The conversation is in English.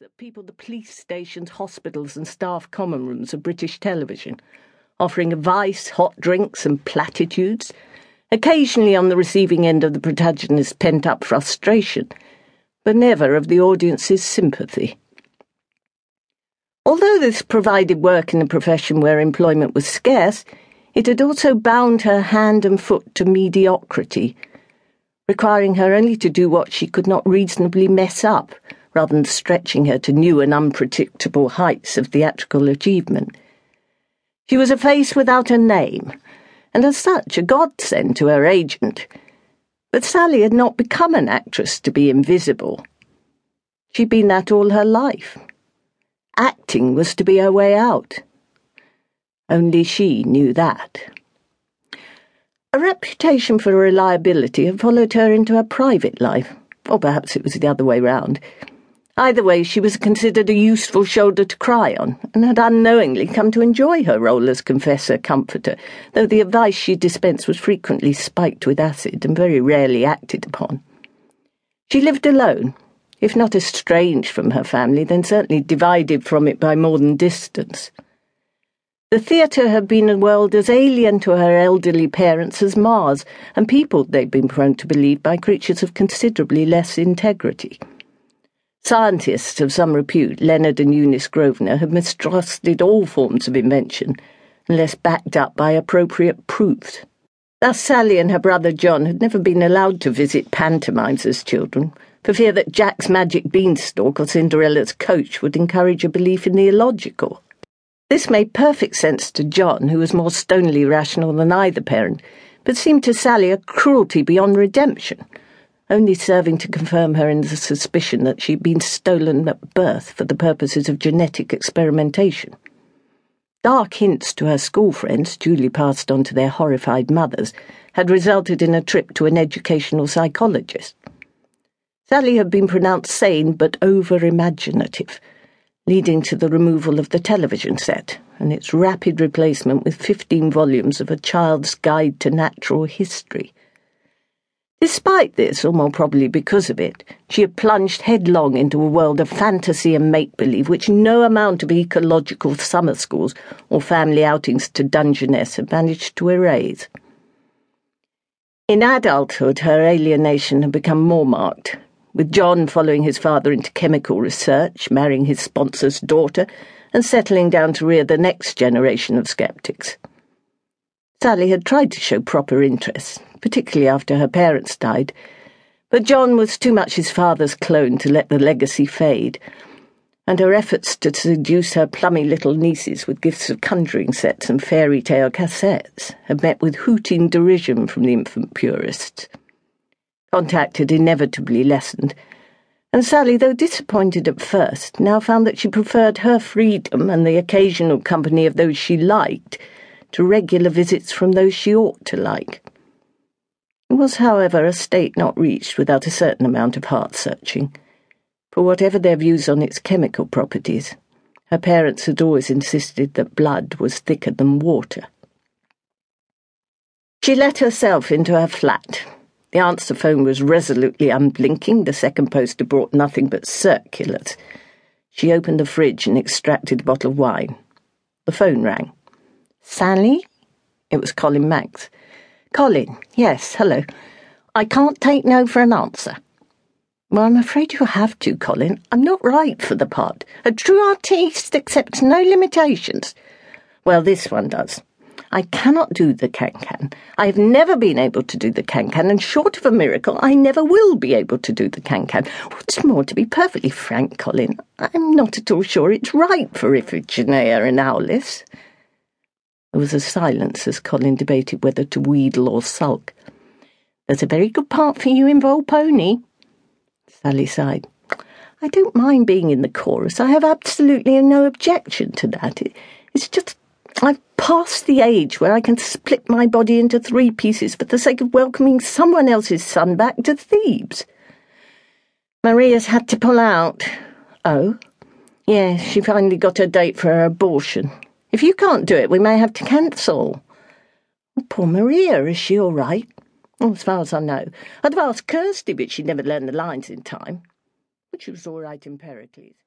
that people the police stations, hospitals, and staff common rooms of British television, offering advice, hot drinks, and platitudes, occasionally on the receiving end of the protagonist's pent up frustration, but never of the audience's sympathy. Although this provided work in a profession where employment was scarce, it had also bound her hand and foot to mediocrity, requiring her only to do what she could not reasonably mess up rather than stretching her to new and unpredictable heights of theatrical achievement. She was a face without a name, and as such a godsend to her agent. But Sally had not become an actress to be invisible. She'd been that all her life. Acting was to be her way out. Only she knew that. A reputation for reliability had followed her into her private life, or perhaps it was the other way round. Either way, she was considered a useful shoulder to cry on, and had unknowingly come to enjoy her role as confessor comforter, though the advice she dispensed was frequently spiked with acid and very rarely acted upon. She lived alone, if not estranged from her family, then certainly divided from it by more than distance. The theatre had been a world as alien to her elderly parents as Mars, and peopled, they'd been prone to believe, by creatures of considerably less integrity. Scientists of some repute, Leonard and Eunice Grosvenor, had mistrusted all forms of invention unless backed up by appropriate proofs. Thus, Sally and her brother John had never been allowed to visit pantomimes as children, for fear that Jack's magic beanstalk or Cinderella's coach would encourage a belief in the illogical. This made perfect sense to John, who was more stonily rational than either parent, but seemed to Sally a cruelty beyond redemption only serving to confirm her in the suspicion that she'd been stolen at birth for the purposes of genetic experimentation. Dark hints to her school friends, duly passed on to their horrified mothers, had resulted in a trip to an educational psychologist. Sally had been pronounced sane but over imaginative, leading to the removal of the television set and its rapid replacement with 15 volumes of A Child's Guide to Natural History Despite this, or more probably because of it, she had plunged headlong into a world of fantasy and make believe which no amount of ecological summer schools or family outings to Dungeness had managed to erase. In adulthood, her alienation had become more marked, with John following his father into chemical research, marrying his sponsor's daughter, and settling down to rear the next generation of skeptics. Sally had tried to show proper interest, particularly after her parents died, but John was too much his father's clone to let the legacy fade, and her efforts to seduce her plummy little nieces with gifts of conjuring sets and fairy tale cassettes had met with hooting derision from the infant purists. Contact had inevitably lessened, and Sally, though disappointed at first, now found that she preferred her freedom and the occasional company of those she liked to regular visits from those she ought to like. Was, however, a state not reached without a certain amount of heart searching. For whatever their views on its chemical properties, her parents had always insisted that blood was thicker than water. She let herself into her flat. The answer phone was resolutely unblinking. The second poster brought nothing but circulars. She opened the fridge and extracted a bottle of wine. The phone rang. Sally? It was Colin Max. Colin, yes, hello. I can't take no for an answer. Well, I'm afraid you'll have to, Colin. I'm not right for the part. A true artiste accepts no limitations. Well, this one does. I cannot do the can-can. I have never been able to do the can-can, and short of a miracle, I never will be able to do the can-can. What's more, to be perfectly frank, Colin, I'm not at all sure it's right for Iphigenia in Aulis. There was a silence as Colin debated whether to wheedle or sulk. There's a very good part for you in Volpone. Sally sighed. I don't mind being in the chorus. I have absolutely no objection to that. it's just I've passed the age where I can split my body into three pieces for the sake of welcoming someone else's son back to Thebes. Maria's had to pull out. Oh? Yes, yeah, she finally got her date for her abortion. If you can't do it, we may have to cancel. Poor Maria, is she all right? Oh, as far as I know. I'd have asked Kirsty, but she'd never learned the lines in time. But she was all right in Pericles.